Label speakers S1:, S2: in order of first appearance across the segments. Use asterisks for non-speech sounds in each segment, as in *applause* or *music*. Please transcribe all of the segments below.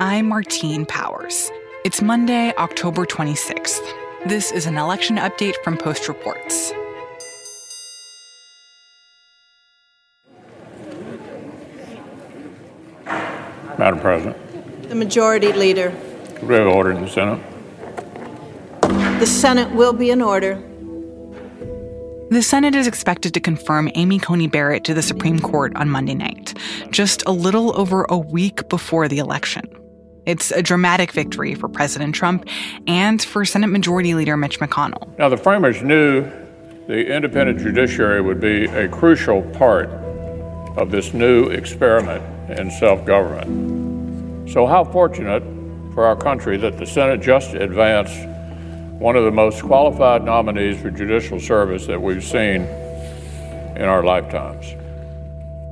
S1: I'm Martine Powers. It's Monday, October 26th. This is an election update from Post Reports.
S2: Madam President.
S3: The Majority Leader.
S2: we have order in the Senate?
S3: The Senate will be in order.
S1: The Senate is expected to confirm Amy Coney Barrett to the Supreme Court on Monday night, just a little over a week before the election. It's a dramatic victory for President Trump and for Senate Majority Leader Mitch McConnell.
S2: Now, the framers knew the independent judiciary would be a crucial part of this new experiment in self government. So, how fortunate for our country that the Senate just advanced one of the most qualified nominees for judicial service that we've seen in our lifetimes.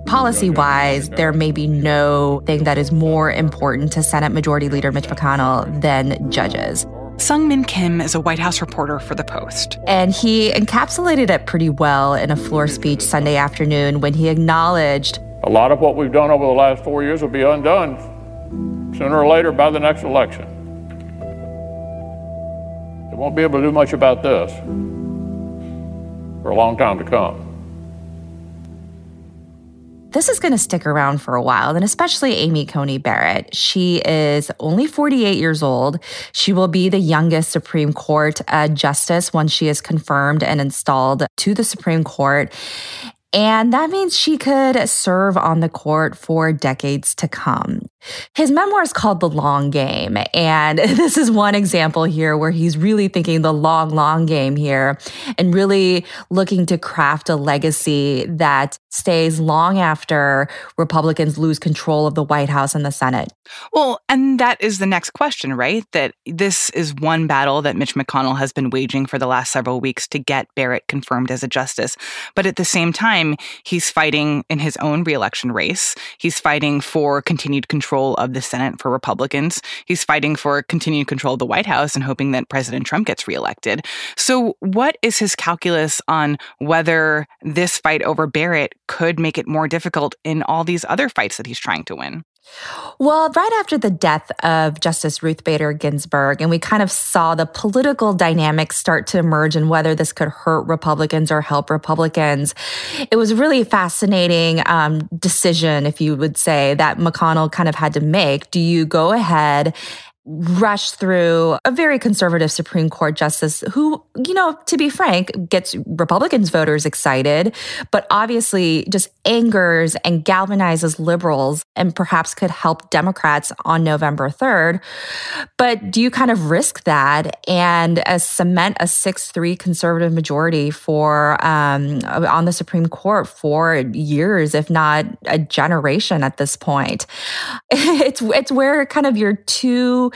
S4: Policy wise, there may be no thing that is more important to Senate Majority Leader Mitch McConnell than judges.
S1: Seung Min Kim is a White House reporter for The Post.
S4: And he encapsulated it pretty well in a floor speech Sunday afternoon when he acknowledged
S2: a lot of what we've done over the last four years will be undone sooner or later by the next election. They won't be able to do much about this for a long time to come.
S4: This is going to stick around for a while, and especially Amy Coney Barrett. She is only 48 years old. She will be the youngest Supreme Court uh, justice once she is confirmed and installed to the Supreme Court. And that means she could serve on the court for decades to come. His memoir is called The Long Game. And *laughs* this is one example here where he's really thinking the long, long game here and really looking to craft a legacy that stays long after Republicans lose control of the White House and the Senate.
S1: Well, and that is the next question, right? That this is one battle that Mitch McConnell has been waging for the last several weeks to get Barrett confirmed as a justice. But at the same time, he's fighting in his own reelection race. He's fighting for continued control control of the Senate for Republicans. He's fighting for continued control of the White House and hoping that President Trump gets reelected. So, what is his calculus on whether this fight over Barrett could make it more difficult in all these other fights that he's trying to win?
S4: Well, right after the death of Justice Ruth Bader Ginsburg, and we kind of saw the political dynamics start to emerge and whether this could hurt Republicans or help Republicans, it was a really fascinating um, decision, if you would say, that McConnell kind of had to make. Do you go ahead rush through a very conservative Supreme Court justice who, you know, to be frank, gets Republicans voters excited, but obviously just angers and galvanizes liberals and perhaps could help Democrats on November 3rd. But do you kind of risk that and uh, cement a 6 3 conservative majority for um, on the Supreme Court for years, if not a generation at this point? *laughs* It's, it's where kind of your two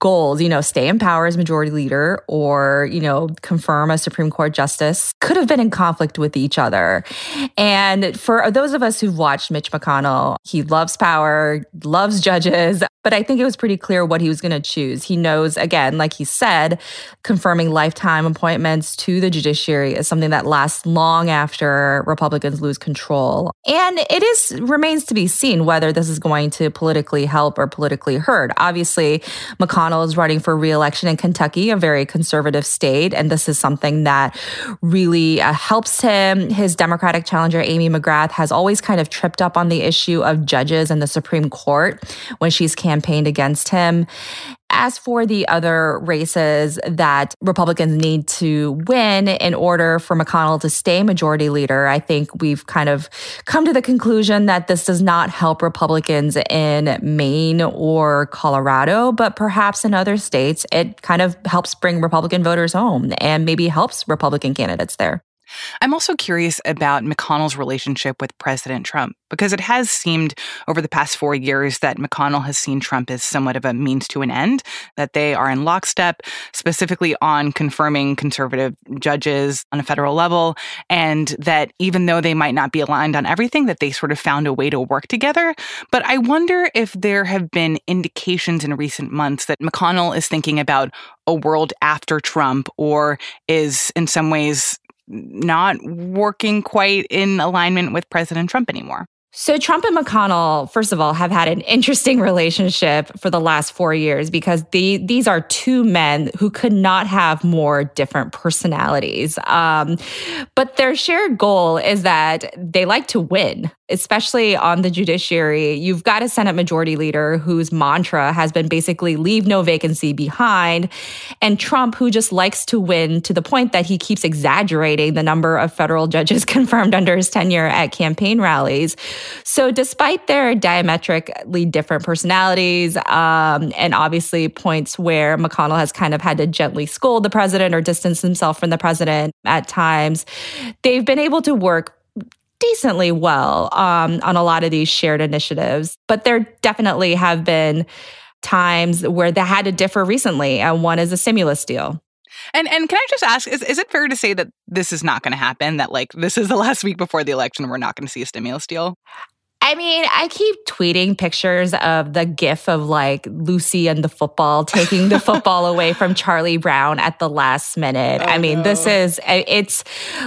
S4: goals, you know, stay in power as majority leader or, you know, confirm a Supreme Court justice could have been in conflict with each other. And for those of us who've watched Mitch McConnell, he loves power, loves judges, but I think it was pretty clear what he was going to choose. He knows, again, like he said, confirming lifetime appointments to the judiciary is something that lasts long after Republicans lose control. And it is remains to be seen whether this is going to politically help or politically hurt. Obviously, McConnell is running for reelection in Kentucky, a very conservative state. And this is something that really uh, helps him. His Democratic challenger, Amy McGrath, has always kind of tripped up on the issue of judges and the Supreme Court when she's campaigned against him. As for the other races that Republicans need to win in order for McConnell to stay majority leader, I think we've kind of come to the conclusion that this does not help Republicans in Maine or Colorado, but perhaps in other states, it kind of helps bring Republican voters home and maybe helps Republican candidates there.
S1: I'm also curious about McConnell's relationship with President Trump because it has seemed over the past four years that McConnell has seen Trump as somewhat of a means to an end, that they are in lockstep, specifically on confirming conservative judges on a federal level, and that even though they might not be aligned on everything, that they sort of found a way to work together. But I wonder if there have been indications in recent months that McConnell is thinking about a world after Trump or is in some ways not working quite in alignment with President Trump anymore.
S4: So, Trump and McConnell, first of all, have had an interesting *laughs* relationship for the last four years because the, these are two men who could not have more different personalities. Um, but their shared goal is that they like to win especially on the judiciary, you've got a Senate Majority Leader whose mantra has been basically leave no vacancy behind, and Trump, who just likes to win to the point that he keeps exaggerating the number of federal judges *laughs* confirmed under his tenure at campaign rallies. So, despite their diametrically different personalities, um, and obviously points where McConnell has kind of had to gently scold the president or distance himself from the president at times, they've been able to work decently well um, on a lot of these shared initiatives. But there definitely have been times where they had to differ recently, and one is a stimulus deal.
S1: And and can I just ask, is, is it fair to say that this is not going to happen? That like this is the *laughs* last week before the election, we're not going to see a stimulus deal?
S4: I mean, I keep tweeting pictures of the gif of like Lucy and the football taking the *laughs* football away from Charlie Brown at the last minute. Oh, I mean, no. this is it's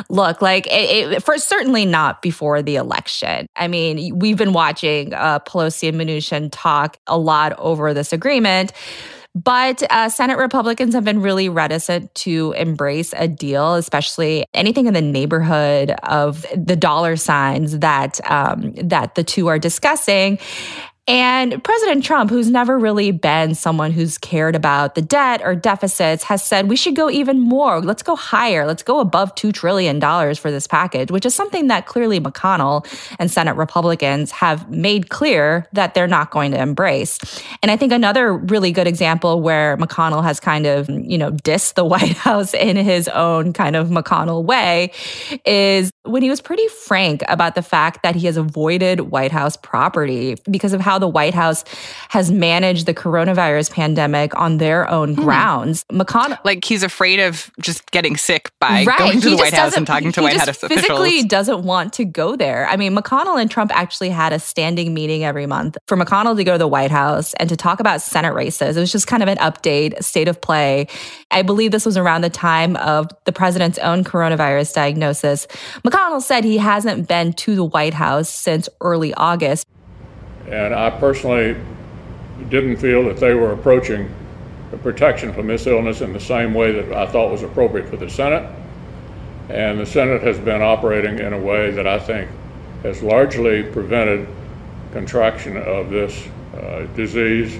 S4: look like it, it, for certainly not before the election. I mean, we've been watching uh, Pelosi and Mnuchin talk a lot over this agreement. But uh, Senate Republicans have been really reticent to embrace a deal, especially anything in the neighborhood of the dollar signs that um, that the two are discussing. And President Trump, who's never really been someone who's cared about the debt or deficits, has said we should go even more. Let's go higher. Let's go above $2 trillion for this package, which is something that clearly McConnell and Senate Republicans have made clear that they're not going to embrace. And I think another really good example where McConnell has kind of, you know, dissed the *laughs* White House in his own kind of McConnell way is when he was pretty frank about the fact that he has avoided White House property because of how the White House has managed the coronavirus pandemic on their own hmm. grounds.
S1: McConnell, like he's afraid of just getting sick by right. going to he the White House and talking to White House
S4: physically
S1: officials.
S4: Physically doesn't want to go there. I mean, McConnell and Trump actually had a standing meeting every month for McConnell to go to the White House and to talk about Senate races. It was just kind of an update, state of play. I believe this was around the time of the president's own coronavirus diagnosis. McConnell said he hasn't been to the White House since early August.
S2: And I personally didn't feel that they were approaching the protection from this illness in the same way that I thought was appropriate for the Senate. And the Senate has been operating in a way that I think has largely prevented contraction of this uh, disease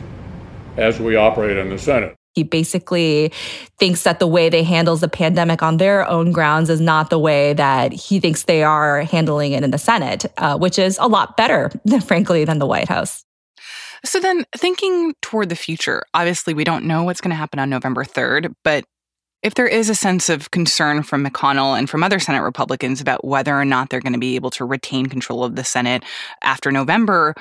S2: as we operate in the Senate.
S4: He basically thinks that the way they handle the pandemic on their own grounds is not the way that he thinks they are handling it in the Senate, uh, which is a lot better, *laughs* frankly, than the White House.
S1: So then, thinking toward the future, obviously we don't know what's going to happen on November 3rd, but if there is a sense of concern from McConnell and from other Senate Republicans about whether or not they're going to be able to retain control of the Senate after November,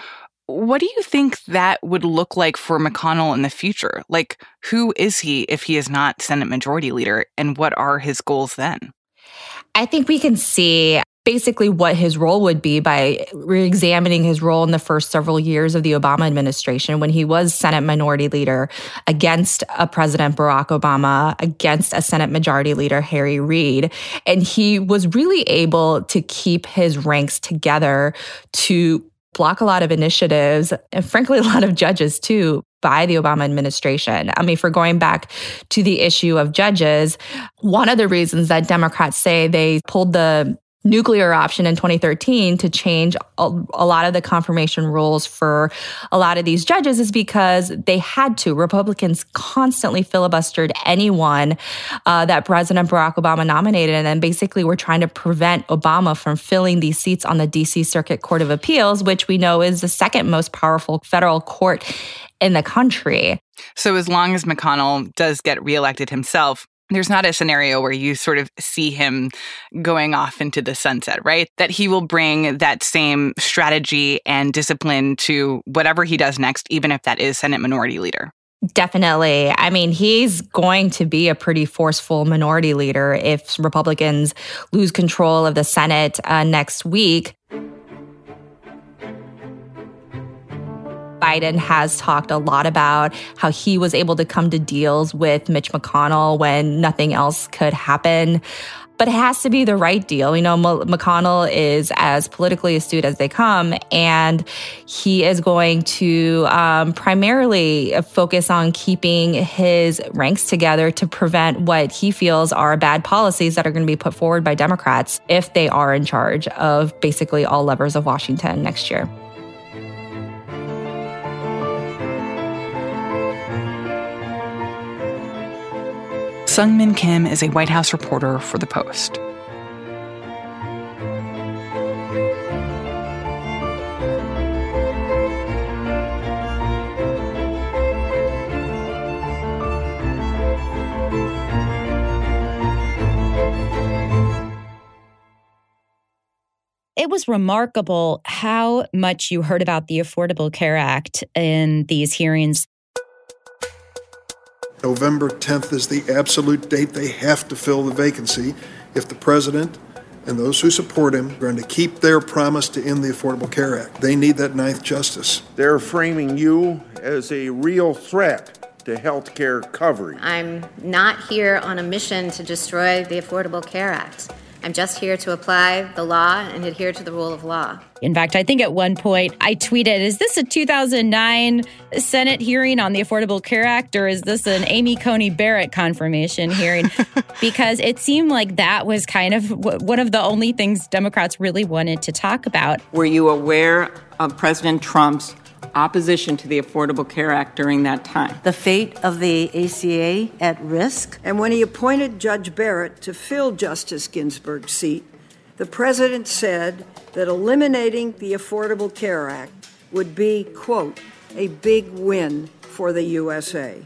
S1: what do you think that would look like for McConnell in the future? Like, who is he if he is not Senate Majority Leader, and what are his goals then?
S4: I think we can see basically what his role would be by re-examining his role in the first several years of the Obama administration when he was Senate Minority Leader against a President Barack Obama, against a Senate Majority Leader Harry Reid. And he was really able to keep his ranks together to block a lot of initiatives and frankly a lot of judges too by the Obama administration. I mean, for going back to the issue of judges, one of the reasons that Democrats say they pulled the nuclear option in 2013 to change a, a, lot of the confirmation rules for a lot of these judges is because they had to. Republicans constantly filibustered anyone uh, that President Barack Obama nominated, and then basically were trying to prevent Obama from filling these seats on the DC Circuit Court of Appeals, which we know is the second most powerful federal court in the country.
S1: So, as long as McConnell does get reelected himself, there's not a scenario where you sort of see him going off into the sunset, right? That he will bring that same strategy and discipline to whatever he does next, even if that is Senate Minority Leader.
S4: Definitely. I mean, he's going to be a pretty forceful minority leader if Republicans lose control of the Senate uh, next week. Biden has talked a lot about how he was able to come to deals with Mitch McConnell when nothing else could happen but it has to be the right deal. You know, McConnell is as politically astute as they come, and he is going to um, primarily focus on keeping his ranks together to prevent what he feels are bad policies that are going to be put forward by Democrats if they are in charge of basically all levers of Washington next year.
S1: Seung-Min Kim is a White House reporter for The Post.
S5: it was remarkable how much you heard about the Affordable Care Act in these hearings.
S6: November 10th is the absolute date they have to fill the vacancy if the president and those who support him are going to keep their promise to end the Affordable Care Act. They need that ninth justice.
S7: They're framing you as a real threat to health care coverage.
S8: I'm not here on a mission to destroy the Affordable Care Act. I'm just here to apply the law and adhere to the rule of law.
S5: In fact, I think at one point I tweeted, Is this a 2009 Senate hearing on the Affordable Care Act, or is this an Amy Coney Barrett confirmation hearing? *laughs* because it seemed like that was kind of one of the only things Democrats really wanted to talk about.
S9: Were you aware of President Trump's opposition to the Affordable Care Act during that time.
S3: The fate of the ACA at risk.
S10: And when he appointed Judge Barrett to fill Justice Ginsburg's seat, the president said that eliminating the Affordable Care Act would be, quote, a big win for the USA.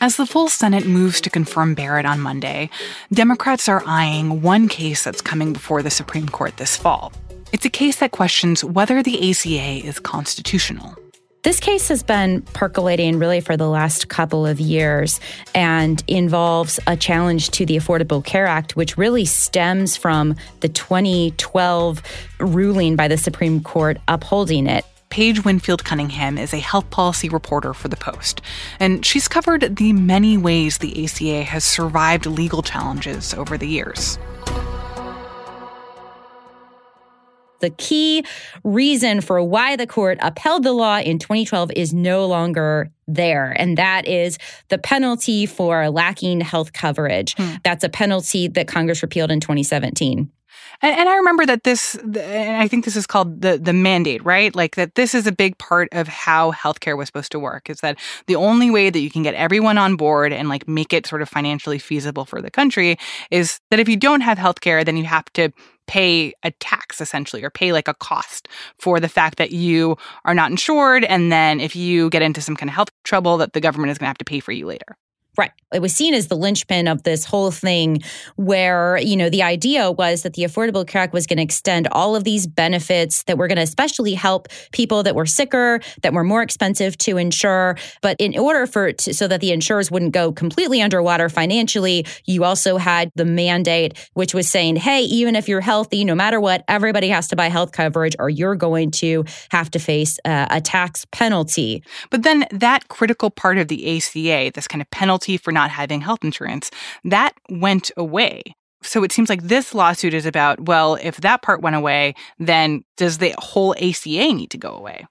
S1: As the full Senate moves to confirm Barrett on Monday, Democrats are eyeing one case that's coming before the Supreme Court this fall it's a case that questions whether the ACA is constitutional.
S5: This case has been percolating really for the last couple of years and involves a challenge to the Affordable Care Act, which really stems from the 2012 ruling by the Supreme Court upholding it.
S1: Paige Winfield Cunningham is a health policy reporter for The Post, and she's covered the many ways the ACA has survived legal challenges over the years.
S5: The key reason for why the court upheld the law in 2012 is no longer there. And that is the penalty for lacking health coverage. Hmm. That's a penalty that Congress repealed in 2017.
S1: And, and, I remember that this, and I think this is called the the mandate, right? Like that this is a big part of how healthcare was supposed to work. Is that the only way that you can get everyone on board and like make it sort of financially feasible for the country is that if you don't have healthcare, then you have to pay a tax essentially or pay like a cost for the fact that you are not insured and then if you get into some kind of health trouble that the government is going to have to pay for you later
S5: Right. It was seen as the linchpin of this whole thing, where, you know, the idea was that the Affordable Care Act was going to extend all of these benefits that were going to especially help people that were sicker, that were more expensive to insure. But in order for to, so that the insurers wouldn't go completely underwater financially, you also had the mandate, which was saying, hey, even if you're healthy, no matter what, everybody has to buy health coverage or you're going to have to face uh, a tax penalty.
S1: But then that critical part of the ACA, this kind of penalty penalty for not having health insurance. That went away. So it seems like this lawsuit is about, well, if that part went away, then does the whole ACA need to go away?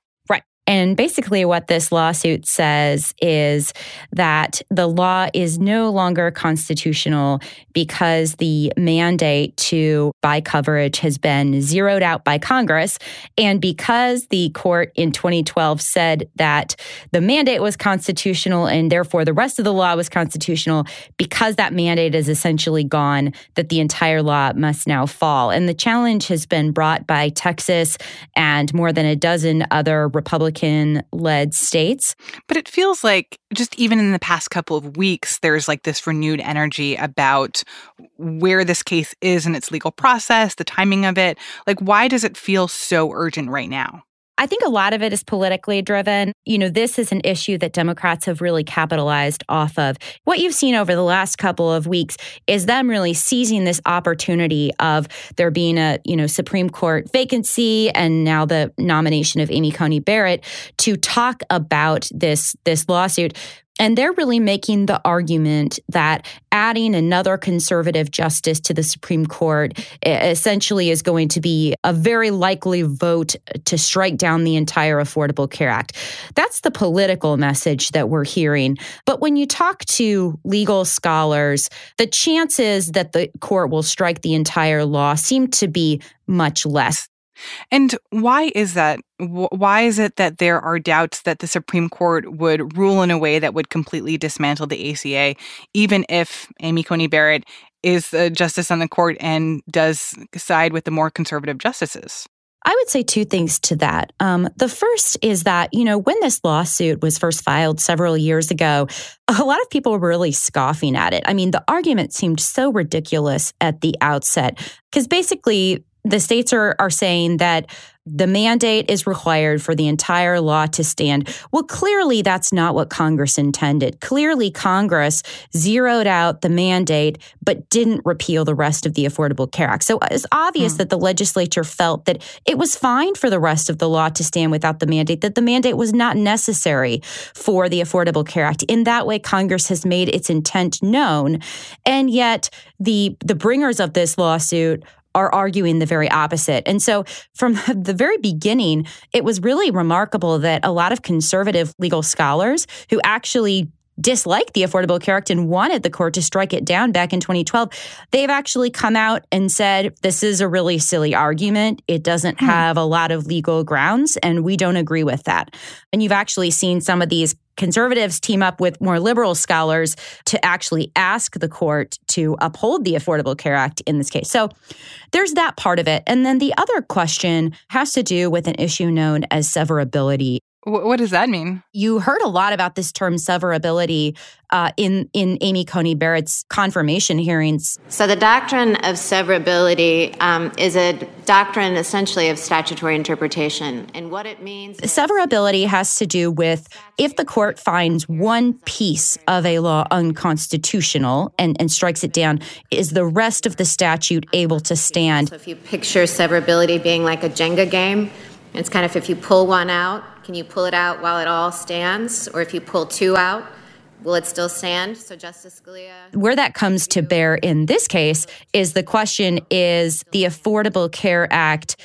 S5: And basically, what this lawsuit says is that the law is no longer constitutional because the mandate to buy coverage has been zeroed out by Congress. And because the court in 2012 said that the mandate was constitutional and therefore the rest of the law was constitutional, because that mandate is essentially gone, that the entire law must now fall. And the challenge has been brought by Texas and more than a dozen other Republican Republican led states.
S1: But it feels like just even in the past couple of weeks, there's like this renewed energy about where this case is in its legal process, the timing of it. Like, why does it feel so urgent right now?
S5: I think a lot of it is politically driven. You know, this is an issue that Democrats have really capitalized off of. What you've seen over the last couple of weeks is them really seizing this opportunity of there being a, you know, Supreme Court vacancy and now the nomination of Amy Coney Barrett to talk about this this lawsuit and they're really making the argument that adding another conservative justice to the Supreme Court essentially is going to be a very likely vote to strike down the entire Affordable Care Act. That's the political message that we're hearing. But when you talk to legal scholars, the chances that the court will strike the entire law seem to be much less.
S1: And why is that? Why is it that there are doubts that the Supreme Court would rule in a way that would completely dismantle the ACA, even if Amy Coney Barrett is a justice on the court and does side with the more conservative justices?
S5: I would say two things to that. Um, the first is that, you know, when this lawsuit was first filed several years ago, a lot of people were really scoffing at it. I mean, the argument seemed so ridiculous at the outset because basically the states are, are saying that the mandate is required for the entire law to stand. Well, clearly that's not what Congress intended. Clearly, Congress zeroed out the mandate but didn't repeal the rest of the Affordable Care Act. So it's obvious hmm. that the legislature felt that it was fine for the rest of the law to stand without the mandate, that the mandate was not necessary for the Affordable Care Act. In that way, Congress has made its intent known. And yet, the, the bringers of this lawsuit are arguing the very opposite. And so from *laughs* the very beginning, it was really remarkable that a lot of conservative legal scholars who actually disliked the Affordable Care Act and wanted the court to strike it down back in 2012, they've actually come out and said this is a really silly argument. It doesn't hmm. have a lot of legal grounds, and we don't agree with that. And you've actually seen some of these conservatives team up with more liberal scholars to actually ask the court to uphold the Affordable Care Act in this case. So there's that part of it. And then the other question has to do with an issue known as severability.
S1: What does that mean?
S5: You heard a lot about this term severability uh, in in Amy Coney Barrett's confirmation hearings.
S8: So the doctrine of severability um, is a doctrine essentially of statutory interpretation, and what it means.
S5: Severability has to do with if the court finds one piece of a law unconstitutional and, and strikes it down, is the rest of the statute able to stand?
S8: So if you picture severability being like a Jenga game, it's kind of if you pull one out can you pull it out while it all stands? Or if you pull two out, will it still stand? So Justice Scalia.
S5: Where that comes to bear in this case is the question is the Affordable Care Act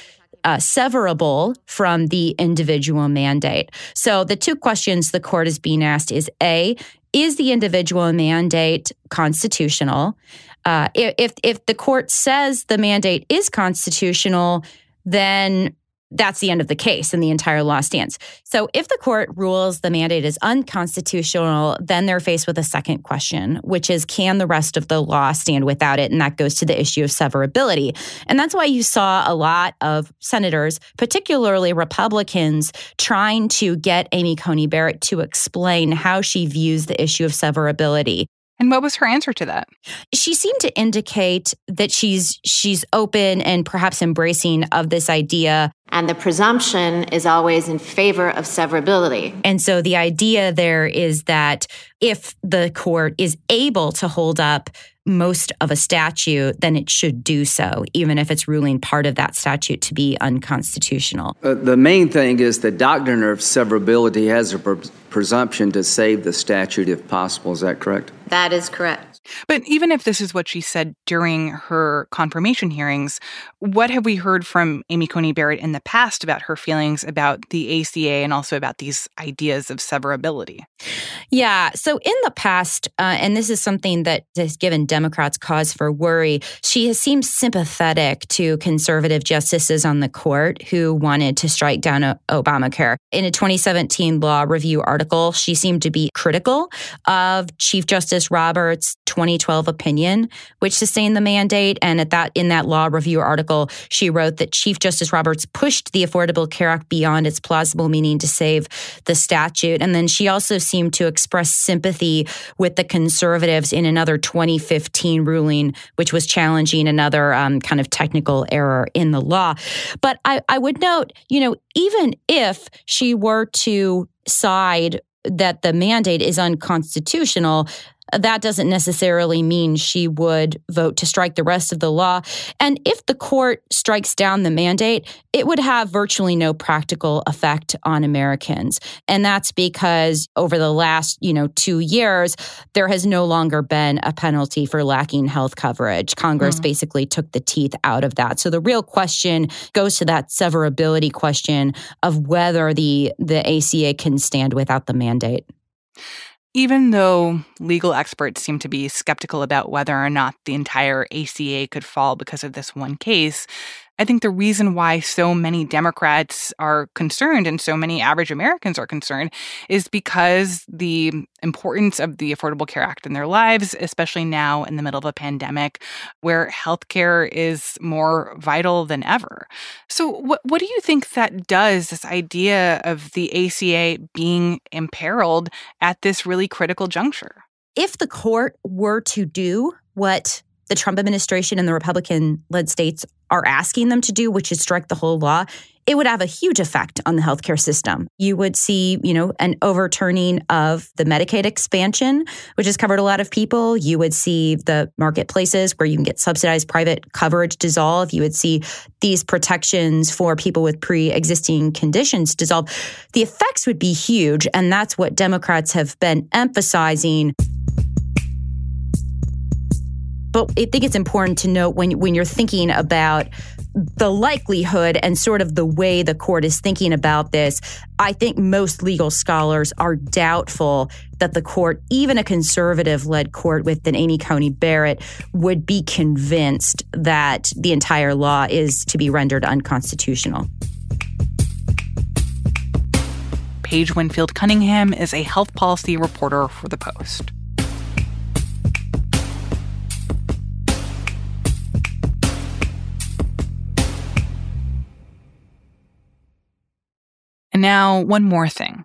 S5: uh, severable from the individual mandate? So the two questions the court is being asked is A, is the individual mandate constitutional? Uh, if if the court says the mandate is constitutional, then that's the end of the case and the entire law stands. So if the court rules the mandate is unconstitutional, then they're faced with a second question, which is can the rest of the law stand without it? And that goes to the issue of severability. And that's why you saw a lot of senators, particularly Republicans, trying to get Amy Coney Barrett to explain how she views the issue of severability.
S1: And what was her answer to that?
S5: She seemed to indicate that she's she's open and perhaps embracing of this idea.
S8: And the presumption is always in favor of severability.
S5: And so the idea there is that if the court is able to hold up most of a statute, then it should do so, even if it's ruling part of that statute to be unconstitutional.
S11: Uh, the main thing is the doctrine of severability has a pre- presumption to save the statute if possible. Is that correct?
S8: That is correct.
S1: But even if this is what she said during her confirmation hearings, what have we heard from Amy Coney Barrett in the past about her feelings about the ACA and also about these ideas of severability?
S5: Yeah. So in the past, uh, and this is something that has given Democrats cause for worry, she has seemed sympathetic to conservative justices on the court who wanted to strike down Obamacare. In a 2017 law review article, she seemed to be critical of Chief Justice Roberts' 2012 opinion, which sustained the mandate. And at that, in that law review article, she wrote that Chief Justice Roberts pushed the Affordable Care Act beyond its plausible meaning to save the statute. And then she also seemed to express sympathy with the conservatives in another 2015 ruling, which was challenging another um, kind of technical error in the law. But I, I would note, you know, even if she were to side that the mandate is unconstitutional, that doesn't necessarily mean she would vote to strike the rest of the law. And if the court strikes down the mandate, it would have virtually no practical effect on Americans. And that's because over the last, you know, 2 years, there has no longer been a penalty for lacking health coverage. Congress mm. basically took the teeth out of that. So the real question goes to that severability question of whether the the ACA can stand without the mandate.
S1: Even though legal experts seem to be skeptical about whether or not the entire ACA could fall because of this one case, I think the reason why so many Democrats are concerned and so many average Americans are concerned is because the importance of the Affordable Care Act in their lives, especially now in the middle of a pandemic where healthcare is more vital than ever. So, what, what do you think that does, this idea of the ACA being imperiled at this really critical juncture?
S5: If the court were to do what the Trump administration and the Republican led states are asking them to do, which is strike the whole law, it would have a huge effect on the healthcare system. You would see, you know, an overturning of the Medicaid expansion, which has covered a lot of people. You would see the marketplaces where you can get subsidized private coverage dissolve. You would see these protections for people with pre-existing conditions dissolve. The effects would be huge, and that's what Democrats have been emphasizing. But I think it's important to note when when you're thinking about the likelihood and sort of the way the court is thinking about this, I think most legal scholars are doubtful that the court, even a conservative led court with an Amy Coney Barrett, would be convinced that the entire law is to be rendered unconstitutional.
S1: Paige Winfield Cunningham is a health policy reporter for The Post. Now, one more thing.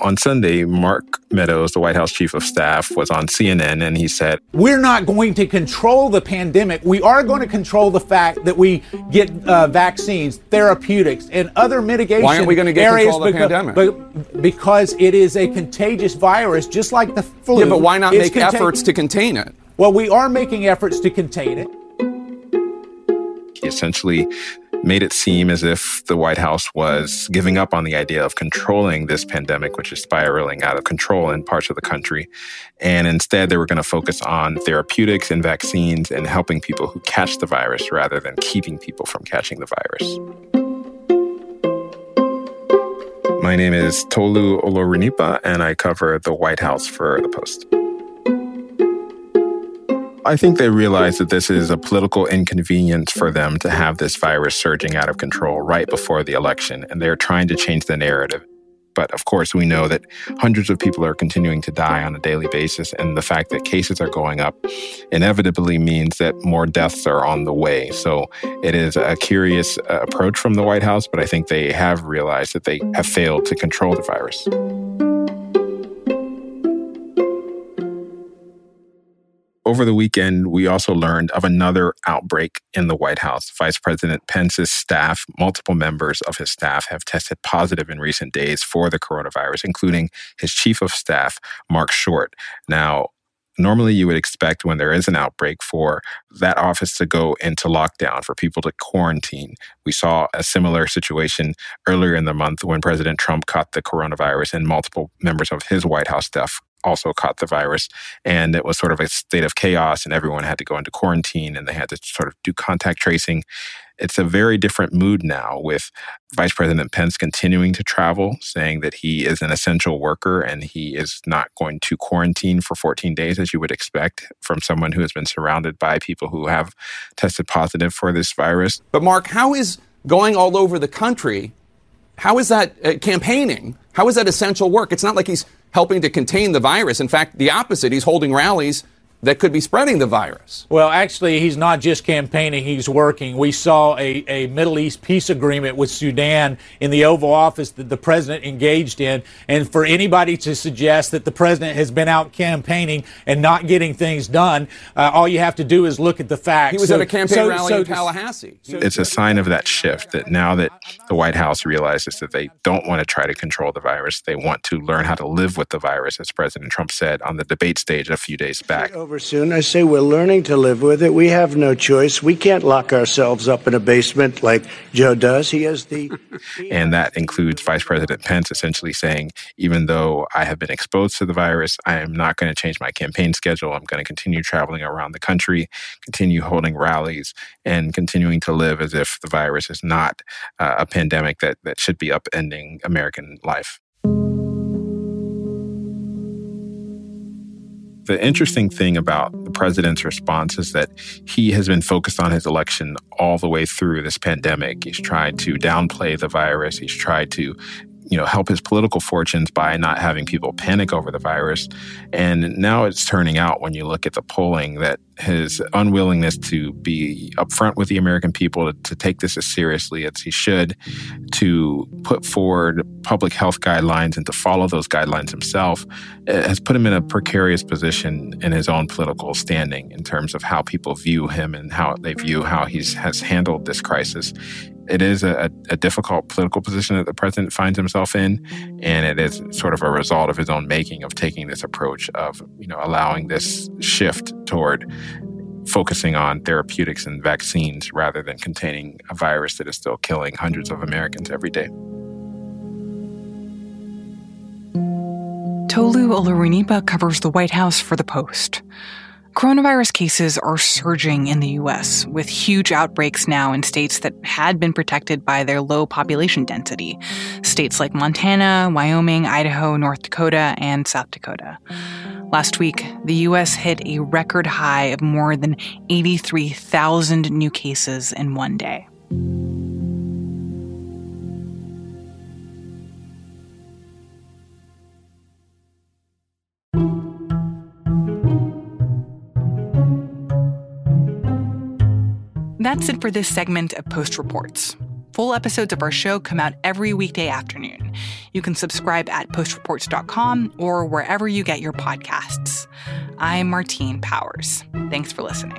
S12: On Sunday, Mark Meadows, the White House chief of staff, was on CNN and he said,
S13: We're not going to control the pandemic. We are going to control the fact that we get uh, vaccines, therapeutics, and other mitigation
S14: Why aren't we going to get control of the pandemic?
S13: But because it is a contagious virus, just like the flu.
S14: Yeah, but why not make efforts to contain it?
S13: Well, we are making efforts to contain it.
S12: He essentially made it seem as if the White House was giving up on the idea of controlling this pandemic, which is spiraling out of control in parts of the country. And instead, they were going to focus on therapeutics and vaccines and helping people who catch the virus rather than keeping people from catching the virus. My name is Tolu Olorunnipa, and I cover the White House for The Post. I think they realize that this is a political inconvenience for them to have this virus surging out of control right before the election, and they're trying to change the narrative. But of course, we know that hundreds of people are continuing to die on a daily basis, and the fact that cases are going up inevitably means that more deaths are on the way. So it is a curious uh, approach from the White House, but I think they have realized that they have failed to control the virus. Over the weekend, we also learned of another outbreak in the White House. Vice President Pence's staff, multiple members of his staff, have tested positive in recent days for the coronavirus, including his chief of staff, Mark Short. Now, normally you would expect when there is an outbreak for that office to go into lockdown for people to quarantine we saw a similar situation earlier in the month when president trump caught the coronavirus and multiple members of his white house staff also caught the virus. And it was sort of a state of chaos, and everyone had to go into quarantine and they had to sort of do contact tracing. It's a very different mood now with Vice President Pence continuing to travel, saying that he is an essential worker and he is not going to quarantine for 14 days, as you would expect from someone who has been surrounded by people who have tested positive for this virus.
S14: But, Mark, how is going all over the country? How is that uh, campaigning? How is that essential work? It's not like he's helping to contain the virus. In fact, the opposite. He's holding rallies that could be spreading the virus.
S13: Well, actually, he's not just campaigning, he's working. We saw a, a Middle East peace agreement with Sudan in the Oval Office that the president engaged in. And for anybody to suggest that the president has been out campaigning and not getting things done, uh, all you have to do is look at the facts.
S14: He was so, at a campaign so, rally so, in Tallahassee.
S12: It's a sign of that shift that now that the White House realizes that they don't want to try to control the virus, they want to learn how to live with the virus, as President Trump said on the debate stage a few days back
S15: over soon. I say we're learning to live with it. We have no choice. We can't lock ourselves up in a basement like Joe does. He has the. *laughs*
S12: and that includes Vice President Pence essentially saying, even though I have been exposed to the virus, I am not going to change my campaign schedule. I'm going to continue traveling around the country, continue holding rallies, and continuing to live as if the virus is not uh, a pandemic that, that should be upending American life. The interesting thing about the president's response is that he has been focused on his election all the way through this pandemic. He's tried to downplay the virus. He's tried to you know, help his political fortunes by not having people panic over the virus. And now it's turning out when you look at the polling that his unwillingness to be upfront with the American people to, to take this as seriously as he should, to put forward public health guidelines and to follow those guidelines himself, eh, has put him in a precarious position in his own political standing in terms of how people view him and how they view how he has handled this crisis. It is a, a, difficult political position that the president finds himself in, and it is sort of a result of his own making of taking this approach of you know allowing this shift toward focusing on therapeutics and vaccines rather than containing a virus that is still killing hundreds of Americans every day.
S1: Tolu Olorunnipa covers the White House for The Post. Coronavirus cases are surging in the US, with huge outbreaks now in states that had been protected by their low population density. States like Montana, Wyoming, Idaho, North Dakota, and South Dakota. Last week, the US hit a record high of more than 83,000 new cases in one day. That's it for this segment of Post Reports. Full episodes of our show come out every weekday afternoon. You can subscribe at postreports.com or wherever you get your podcasts. I'm Martine Powers. Thanks for listening.